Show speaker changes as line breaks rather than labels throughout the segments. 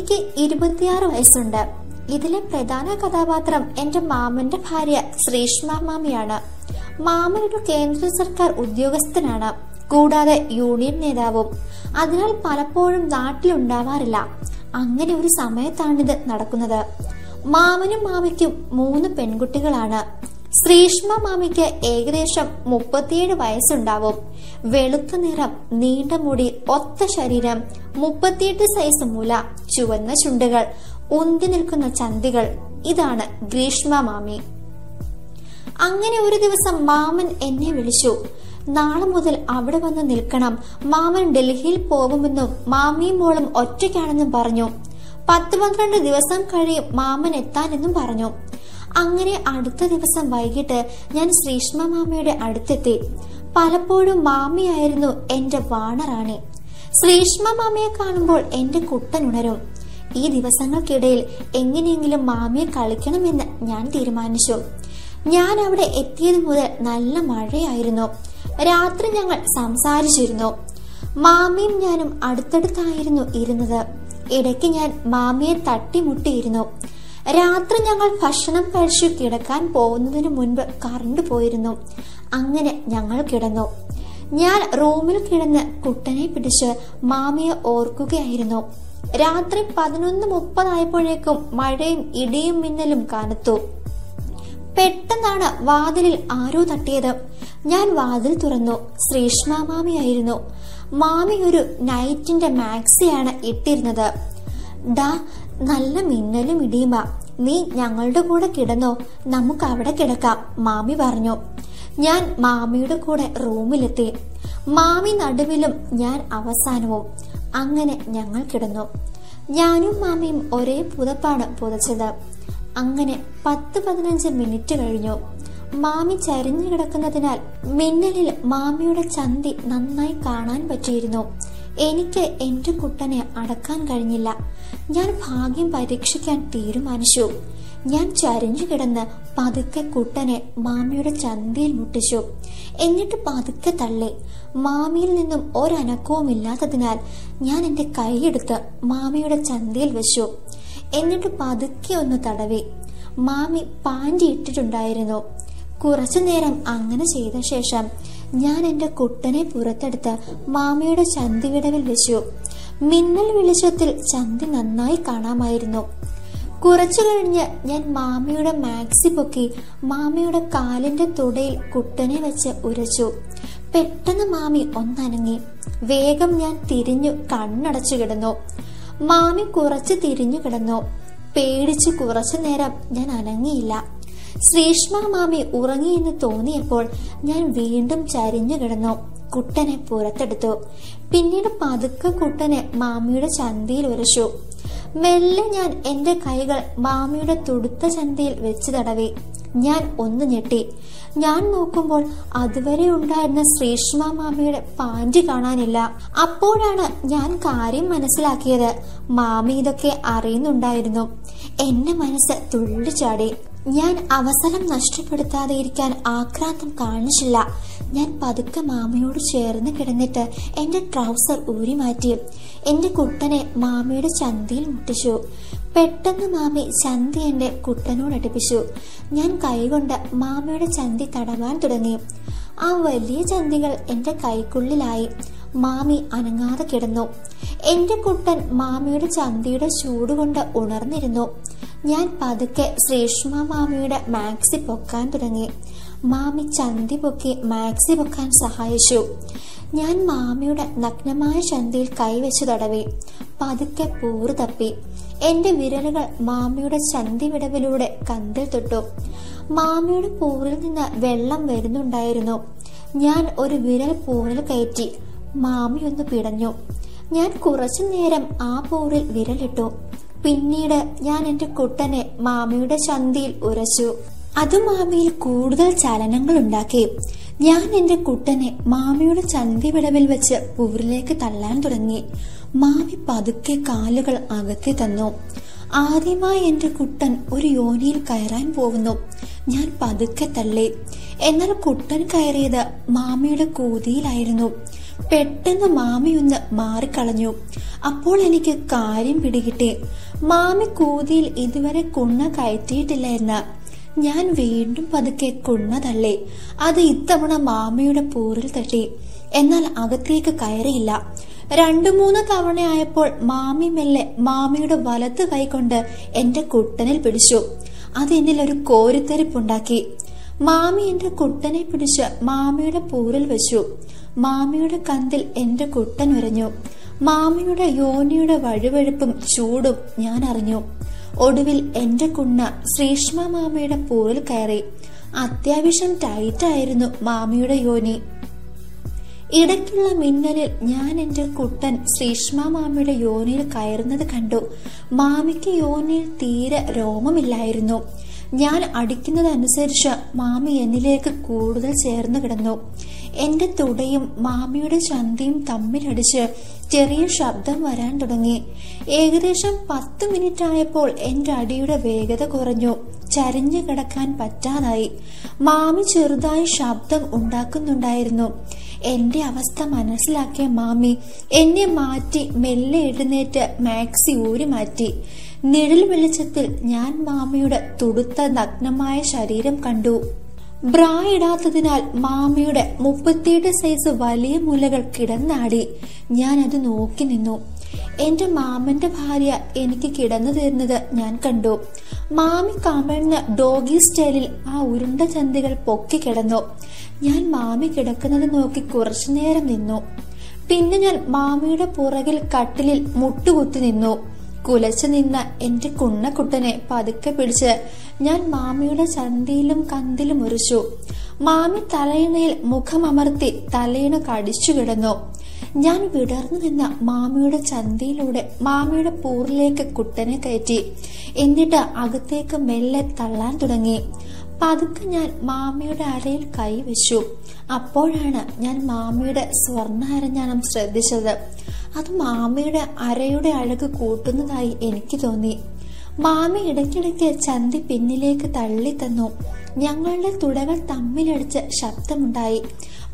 എനിക്ക് ഇരുപത്തിയാറ് വയസ്സുണ്ട്. ഇതിലെ പ്രധാന കഥാപാത്രം എന്റെ മാമന്റെ ഭാര്യ ശ്രീഷ്മ മാമിയാണ്. മാമൻ ഒരു കേന്ദ്ര സർക്കാർ ഉദ്യോഗസ്ഥനാണ്. കൂടാതെ യൂണിയൻ നേതാവും. അതിനാൽ പലപ്പോഴും നാട്ടിലുണ്ടാവാറില്ല. അങ്ങനെ ഒരു സമയത്താണിത് നടക്കുന്നത്. മാമനും മാമയ്ക്കും മൂന്ന് പെൺകുട്ടികളാണ്. ശ്രീഷ്മ മാമിക്ക് ഏകദേശം മുപ്പത്തിയേഴ് വയസ്സുണ്ടാവും. വെളുത്ത നിറം നീണ്ട മുടി ഒത്ത ശരീരം മുപ്പത്തിയെട്ട് സൈസ് മുല ചുവന്ന ചുണ്ടുകൾ ഉന്തി നിൽക്കുന്ന ചന്തികൾ. ഇതാണ് ഗ്രീഷ്മ മാമി. അങ്ങനെ ഒരു ദിവസം മാമൻ എന്നെ വിളിച്ചു. നാളെ മുതൽ അവിടെ വന്ന് നിൽക്കണം. മാമൻ ഡൽഹിയിൽ പോകുമെന്നും മാമിയും മോളും ഒറ്റയ്ക്കാണെന്നും പറഞ്ഞു. പത്ത് പന്ത്രണ്ട് ദിവസം കഴിയും മാമൻ എത്താനെന്നും പറഞ്ഞു. അങ്ങനെ അടുത്ത ദിവസം വൈകിട്ട് ഞാൻ ശ്രീഷ്മ മാമയുടെ അടുത്തെത്തി. പലപ്പോഴും മാമിയായിരുന്നു എന്റെ വാണറാണി. ശ്രീഷ്മ മാമയെ കാണുമ്പോൾ എന്റെ കുട്ടൻ ഉണരും. ഈ ദിവസങ്ങൾക്കിടയിൽ എങ്ങനെയെങ്കിലും മാമിയെ കളിക്കണമെന്ന് ഞാൻ തീരുമാനിച്ചു. ഞാൻ അവിടെ എത്തിയത് മുതൽ നല്ല മഴയായിരുന്നു. രാത്രി ഞങ്ങൾ സംസാരിച്ചിരുന്നു. മാമിയും ഞാനും അടുത്തടുത്തായിരുന്നു ഇരുന്നത്. ഇടയ്ക്ക് ഞാൻ മാമിയെ തട്ടിമുട്ടിയിരുന്നു. രാത്രി ഞങ്ങൾ ഭക്ഷണം കഴിച്ചു കിടക്കാൻ പോകുന്നതിന് മുൻപ് കറണ്ട് പോയിരുന്നു. അങ്ങനെ ഞങ്ങൾ കിടന്നു. ഞാൻ റൂമിൽ കിടന്ന് കുട്ടനെ പിടിച്ച് മാമിയെ ഓർക്കുകയായിരുന്നു. രാത്രി പതിനൊന്ന് മുപ്പതായപ്പോഴേക്കും മഴയും ഇടിയും മിന്നലും കനത്തു. പെട്ടെന്നാണ് വാതിലിൽ ആരോ തട്ടിയത്. ഞാൻ വാതിൽ തുറന്നു. ശ്രീഷ്മ മാമിയായിരുന്നു മാമി ഒരു നൈറ്റിന്റെ മാക്സിയാണ് ഇട്ടിരുന്നത്. ഡാ നല്ല മിന്നലും ഇടിയുമാ. നീ ഞങ്ങളുടെ കൂടെ കിടന്നോ. നമുക്ക് അവിടെ കിടക്കാം മാമി പറഞ്ഞു. ഞാൻ മാമിയുടെ കൂടെ റൂമിലെത്തി. മാമി നടുവിലും ഞാൻ അവസാനവും. അങ്ങനെ ഞങ്ങൾ കിടന്നു. ഞാനും മാമിയും ഒരേ പുതപ്പാണ് പുതച്ചത്. അങ്ങനെ പത്ത് പതിനഞ്ച് മിനിറ്റ് കഴിഞ്ഞു. മാമി ചരിഞ്ഞു കിടക്കുന്നതിനാൽ മിന്നലിൽ മാമിയുടെ ചന്തി നന്നായി കാണാൻ പറ്റിയിരുന്നു. എനിക്ക് എന്റെ കുട്ടനെ അടക്കാൻ കഴിഞ്ഞില്ല. ഞാൻ ഭാഗ്യം പരീക്ഷിക്കാൻ തീരുമാനിച്ചു. ഞാൻ ചരിഞ്ഞു കിടന്ന് പതുക്കെ കുട്ടനെ മാമിയുടെ ചന്തിയിൽ മുട്ടിച്ചു. എന്നിട്ട് പതുക്കെ തള്ളി. മാമിയിൽ നിന്നും ഒരനക്കവും ഇല്ലാത്തതിനാൽ ഞാൻ എന്റെ കൈയെടുത്ത് മാമിയുടെ ചന്തിയിൽ വെച്ചു. എന്നിട്ട് പതുക്കെ ഒന്ന് തടവി. മാമി പാന്റി ഇട്ടിട്ടുണ്ടായിരുന്നു. കുറച്ചു നേരം അങ്ങനെ ചെയ്ത ശേഷം ഞാൻ എന്റെ കുട്ടനെ പുറത്തെടുത്ത് മാമയുടെ ചന്തി വിടവിൽ വെച്ചു. മിന്നൽ വെളിച്ചത്തിൽ ചന്തി നന്നായി കാണാമായിരുന്നു. കുറച്ചു കഴിഞ്ഞ് ഞാൻ മാമയുടെ മാക്സി പൊക്കി മാമയുടെ കാലിന്റെ തുടയിൽ കുട്ടനെ വെച്ച് ഉരച്ചു. പെട്ടെന്ന് മാമി ഒന്നനങ്ങി. വേഗം ഞാൻ തിരിഞ്ഞു കണ്ണടച്ചു കിടന്നു. മാമി കുറച്ച് തിരിഞ്ഞു കിടന്നു. പേടിച്ച് കുറച്ചു നേരം ഞാൻ അനങ്ങിയില്ല. ശ്രീഷ്മ മാമി ഉറങ്ങിയെന്ന് തോന്നിയപ്പോൾ ഞാൻ വീണ്ടും ചരിഞ്ഞു കിടന്നു. കുട്ടനെ പുറത്തെടുത്തു. പിന്നീട് പതുക്കെ കുട്ടനെ മാമിയുടെ ചന്തിയിൽ ഉരച്ചു. മെല്ലെ ഞാൻ എന്റെ കൈകൾ മാമിയുടെ തുടുത്ത ചന്തയിൽ വെച്ച് തടവി. ഞാൻ ഒന്ന് ഞെട്ടി. ഞാൻ നോക്കുമ്പോൾ അതുവരെ ഉണ്ടായിരുന്ന ശ്രീഷ്മ മാമിയുടെ പാന്റ് കാണാനില്ല. അപ്പോഴാണ് ഞാൻ കാര്യം മനസ്സിലാക്കിയത്. മാമി ഇതൊക്കെ അറിയുന്നുണ്ടായിരുന്നു. എന്റെ മനസ്സ് തുള്ളിച്ചാടി. ഞാൻ അവസരം നഷ്ടപ്പെടുത്താതെ ഇരിക്കാൻ ആക്രാന്തം കാണിച്ചില്ല. ഞാൻ പതുക്കെ മാമയോട് ചേർന്ന് കിടന്നിട്ട് എന്റെ ട്രൗസർ ഊരി മാറ്റി. എന്റെ കുട്ടനെ മാമയുടെ ചന്തയിൽ മുട്ടിച്ചു. പെട്ടെന്ന് മാമി ചന്തി എന്റെ കുട്ടനോട് അടുപ്പിച്ചു. ഞാൻ കൈകൊണ്ട് മാമയുടെ ചന്തി തടവാൻ തുടങ്ങി. ആ വലിയ ചന്തികൾ എന്റെ കൈക്കുള്ളിലായി. മാമി അനങ്ങാതെ കിടന്നു. എന്റെ കുട്ടൻ മാമിയുടെ ചന്തിയുടെ ചൂടുകൊണ്ട് ഉണർന്നിരുന്നു. ഞാൻ പതുക്കെ ശ്രീഷ്മ മാമിയുടെ മാക്സി പൊക്കാൻ തുടങ്ങി. മാമി ചന്തി പൊക്കി മാക്സി പൊക്കാൻ സഹായിച്ചു. ഞാൻ മാമിയുടെ നഗ്നമായ ചന്തിയിൽ കൈവച്ചു തടവി. പതുക്കെ പൂറ് തപ്പി. എന്റെ വിരലുകൾ മാമിയുടെ ചന്തി വിടവിലൂടെ കന്തിൽ തൊട്ടു. മാമിയുടെ പൂറിൽ നിന്ന് വെള്ളം വരുന്നുണ്ടായിരുന്നു. ഞാൻ ഒരു വിരൽ പൂറിൽ കയറ്റി. മാമി ഒന്ന് പിടഞ്ഞു. ഞാൻ കുറച്ചു നേരം ആ പൂറിൽ വിരലിട്ടു. പിന്നീട് ഞാൻ എന്റെ കുട്ടനെ മാമിയുടെ ചന്തിയിൽ ഉരച്ചു. അത് മാമിയിൽ കൂടുതൽ ചലനങ്ങൾ ഉണ്ടാക്കി. ഞാൻ എന്റെ കുട്ടനെ മാമിയുടെ ചന്തി വിടവിൽ വെച്ച് പൂരിലേക്ക് തള്ളാൻ തുടങ്ങി. മാമി പതുക്കെ കാലുകൾ അകത്തി തന്നു. ആദ്യമായി എന്റെ കുട്ടൻ ഒരു യോനിയിൽ കയറാൻ പോകുന്നു. ഞാൻ പതുക്കെ തള്ളി. എന്നാൽ കുട്ടൻ കയറിയത് മാമിയുടെ കൂതിയിലായിരുന്നു. പെട്ടെന്ന് മാമിയൊന്ന് മാറിക്കളഞ്ഞു. അപ്പോൾ എനിക്ക് കാര്യം പിടികിട്ടി. മാമി കൂതിയിൽ ഇതുവരെ കുണ്ണ കയറ്റിയിട്ടില്ല എന്ന്. ഞാൻ വീണ്ടും പതുക്കെ കുണ്ണ തള്ളി അത് ഇത്തവണ മാമിയുടെ പൂറിൽ തട്ടി. എന്നാൽ അകത്തേക്ക് കയറിയില്ല. രണ്ടു മൂന്ന് തവണയായപ്പോൾ മാമി മെല്ലെ മാമിയുടെ വലത്ത് കൈകൊണ്ട് എന്റെ കുട്ടനിൽ പിടിച്ചു. അത് എന്നിൽ ഒരു കോരിത്തെരിപ്പുണ്ടാക്കി മാമി എന്റെ കുട്ടനെ പിടിച്ച് മാമിയുടെ പൂറിൽ വെച്ചു. മാമിയുടെ കന്തിൽ എന്റെ കുട്ടൻ ഉരഞ്ഞു. മാമിയുടെ യോനിയുടെ വഴുവഴുപ്പും ചൂടും ഞാൻ അറിഞ്ഞു. ഒടുവിൽ എന്റെ കുണ്ണ ശ്രീഷ്മ മാമയുടെ പൂറിൽ കയറി. അത്യാവശ്യം ടൈറ്റായിരുന്നു മാമിയുടെ യോനി. ഇടയ്ക്കുള്ള മിന്നലിൽ ഞാൻ എന്റെ കുട്ടൻ ശ്രീഷ്മ മാമയുടെ യോനിയിൽ കയറുന്നത് കണ്ടു. മാമിക്ക് യോനിയിൽ തീരെ രോമമില്ലായിരുന്നു. ഞാൻ അടിക്കുന്നതനുസരിച്ച് മാമി എന്നിലേക്ക് കൂടുതൽ ചേർന്ന് കിടന്നു. എന്റെ തുടയും മാമിയുടെ ചന്തയും തമ്മിലടിച്ച് ചെറിയ ശബ്ദം വരാൻ തുടങ്ങി. ഏകദേശം പത്ത് മിനിറ്റ് ആയപ്പോൾ എന്റെ അടിയുടെ വേഗത കുറഞ്ഞു. ചരിഞ്ഞു കിടക്കാൻ പറ്റാതായി. മാമി ചെറുതായി ശബ്ദം ഉണ്ടാക്കുന്നുണ്ടായിരുന്നു. എന്റെ അവസ്ഥ മനസ്സിലാക്കിയ മാമി എന്നെ മാറ്റി മെല്ലെ എഴുന്നേറ്റ് മാക്സി ഊരി മാറ്റി. നിഴൽ വെളിച്ചത്തിൽ ഞാൻ മാമിയുടെ തുടുത്ത നഗ്നമായ ശരീരം കണ്ടു. ബ്രാ ഇടാത്തതിനാൽ മാമയുടെ മുപ്പത്തിയെട്ട് സൈസ് വലിയ മുലകൾ കിടന്നാടി. ഞാൻ അത് നോക്കി നിന്നു. എന്റെ മാമന്റെ ഭാര്യ എനിക്ക് കിടന്നു തരുന്നത് ഞാൻ കണ്ടു. മാമി കമഴ്ന്ന ഡോഗി സ്റ്റൈലിൽ ആ ഉരുണ്ട ചന്തികൾ പൊക്കി കിടന്നു. ഞാൻ മാമി കിടക്കുന്നത് നോക്കി കുറച്ചു നേരം നിന്നു. പിന്നെ ഞാൻ മാമിയുടെ പുറകിൽ കട്ടിലിൽ മുട്ടുകുത്തി നിന്നു. കുലച്ചു നിന്ന എന്റെ കുണ്ണക്കുട്ടനെ പതുക്കെ പിടിച്ച് ഞാൻ മാമിയുടെ ചന്തിയിലും കന്തിലും മുറിച്ചു മാമി തലയിണയിൽ മുഖമമർത്തി തലയിണ കടിച്ചു കിടന്നു. ഞാൻ വിടർന്നു നിന്ന മാമിയുടെ ചന്തിയിലൂടെ മാമിയുടെ പൂറിലേക്ക് കുട്ടനെ കയറ്റി. എന്നിട്ട് അകത്തേക്ക് മെല്ലെ തള്ളാൻ തുടങ്ങി. പതുക്കെ ഞാൻ മാമിയുടെ അരയിൽ കൈവച്ചു. അപ്പോഴാണ് ഞാൻ മാമിയുടെ സ്വർണ അരഞ്ഞാണം ശ്രദ്ധിച്ചത്. അത് മാമയുടെ അരയുടെ അഴക് കൂട്ടുന്നതായി എനിക്ക് തോന്നി. മാമി ഇടയ്ക്കിടയ്ക്ക് ചന്തി പിന്നിലേക്ക് തള്ളി തന്നു. ഞങ്ങളുടെ തുടകൾ തമ്മിലടിച്ച് ശബ്ദമുണ്ടായി.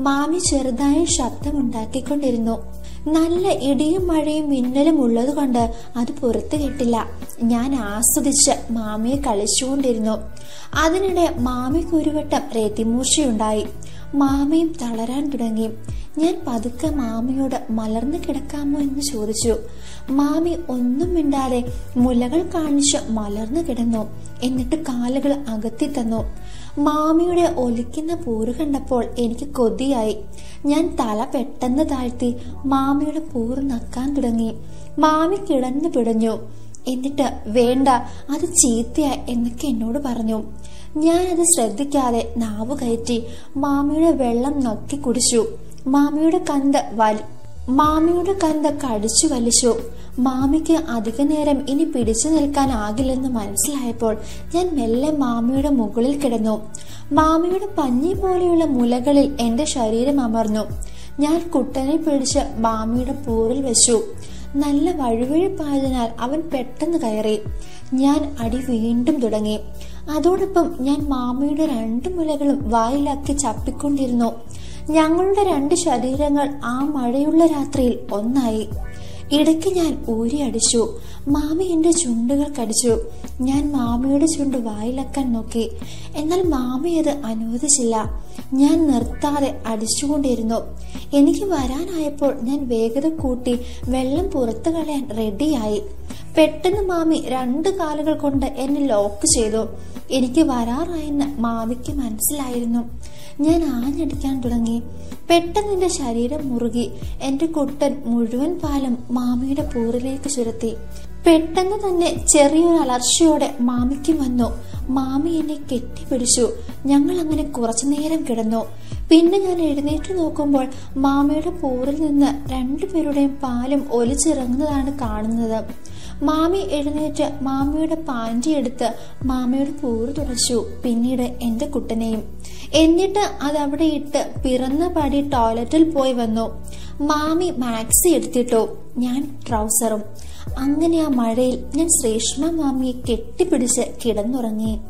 മാമി ചെറുതായി ശബ്ദമുണ്ടാക്കിക്കൊണ്ടിരുന്നു. നല്ല ഇടിയും മഴയും മിന്നലും ഉള്ളതുകൊണ്ട് അത് പുറത്തു കിട്ടില്ല. ഞാൻ ആസ്വദിച്ച് മാമിയെ കളിച്ചുകൊണ്ടിരുന്നു. അതിനിടെ മാമിക്ക് ഒരു വട്ടം രതിമൂർച്ചയുണ്ടായി. മാമിയും തളരാൻ തുടങ്ങി. ഞാൻ പതുക്കെ മാമയോട് മലർന്നു കിടക്കാമോ എന്ന് ചോദിച്ചു. മാമി ഒന്നും മിണ്ടാതെ മുലകൾ കാണിച്ച് മലർന്നു കിടന്നു. എന്നിട്ട് കാലുകൾ അകത്തി തന്നു. മാമിയുടെ ഒലിക്കുന്ന പൂറ് കണ്ടപ്പോൾ എനിക്ക് കൊതിയായി. ഞാൻ തല പെട്ടെന്ന് താഴ്ത്തി മാമിയുടെ പൂറ് നക്കാൻ തുടങ്ങി. മാമി കിടന്നു പിടഞ്ഞു. എന്നിട്ട് വേണ്ട അത് ചീത്തയാ എന്നൊക്കെ എന്നോട് പറഞ്ഞു. ഞാൻ അത് ശ്രദ്ധിക്കാതെ നാവ് കയറ്റി മാമിയുടെ വെള്ളം നക്കി കുടിച്ചു. മാമിയുടെ കന്ത് വലി മാമിയുടെ കന്ത കടിച്ചു വലിച്ചു. മാമിക്ക് അധിക നേരം ഇനി പിടിച്ചു നിൽക്കാനാകില്ലെന്ന് മനസ്സിലായപ്പോൾ ഞാൻ മെല്ലെ മാമിയുടെ മുകളിൽ കിടന്നു. മാമിയുടെ പഞ്ഞി പോലെയുള്ള മുലകളിൽ എന്റെ ശരീരം അമർന്നു. ഞാൻ കുട്ടനെ പിടിച്ച് മാമിയുടെ പൂറിൽ വെച്ചു. നല്ല വഴുവഴുപ്പായതിനാൽ അവൻ പെട്ടെന്ന് കയറി. ഞാൻ അടി വീണ്ടും തുടങ്ങി. അതോടൊപ്പം ഞാൻ മാമയുടെ രണ്ട് മുലകളും വായിലാക്കി ചപ്പിക്കൊണ്ടിരുന്നു. ഞങ്ങളുടെ രണ്ട് ശരീരങ്ങൾ ആ മഴയുള്ള രാത്രിയിൽ ഒന്നായി. ഇടയ്ക്ക് ഞാൻ ഊരി അടിച്ചു. മാമി എന്റെ ചുണ്ടുകൾ കടിച്ചു. ഞാൻ മാമിയുടെ ചുണ്ട് വായിലക്കാൻ നോക്കി. എന്നാൽ മാമി അത് അനുവദിച്ചില്ല. ഞാൻ നിർത്താതെ അടിച്ചുകൊണ്ടിരുന്നു. എനിക്ക് വരാനായപ്പോൾ ഞാൻ വേഗത കൂട്ടി വെള്ളം പുറത്തു കളയാൻ റെഡിയായി പെട്ടെന്ന് മാമി രണ്ട് കാലുകൾ കൊണ്ട് എന്നെ ലോക്ക് ചെയ്തു. എനിക്ക് വരാറായെന്ന് മാമിക്ക് മനസ്സിലായിരുന്നു. ഞാൻ ആഞ്ഞടിക്കാൻ തുടങ്ങി. പെട്ടെന്ന് എന്റെ ശരീരം മുറുകി. എന്റെ കുട്ടൻ മുഴുവൻ പാലും മാമിയുടെ പൂറിലേക്ക് ചുരത്തി. പെട്ടെന്ന് തന്നെ ചെറിയൊരു അലർച്ചയോടെ മാമിക്ക് വന്നു. മാമി എന്നെ കെട്ടിപ്പിടിച്ചു. ഞങ്ങൾ അങ്ങനെ കുറച്ചു നേരം കിടന്നു. പിന്നെ ഞാൻ എഴുന്നേറ്റ് നോക്കുമ്പോൾ മാമയുടെ പൂറിൽ നിന്ന് രണ്ടുപേരുടെയും പാലും ഒലിച്ചിറങ്ങുന്നതാണ് കാണുന്നത്. മാമി എഴുന്നേറ്റ് മാമിയുടെ പാന്റി എടുത്ത് മാമിയുടെ പൂറ് തുടച്ചു പിന്നീട് എന്റെ കുട്ടനെയും. എന്നിട്ട് അത് ഇട്ട് പിറന്ന പടി ടോയ്ലറ്റിൽ പോയി വന്നു. മാമി മാക്സി എടുത്തിട്ടു. ഞാൻ ട്രൗസറും. അങ്ങനെ ആ മഴയിൽ ഞാൻ ശ്രേഷ്മ മാമിയെ കെട്ടിപ്പിടിച്ച് കിടന്നുറങ്ങി.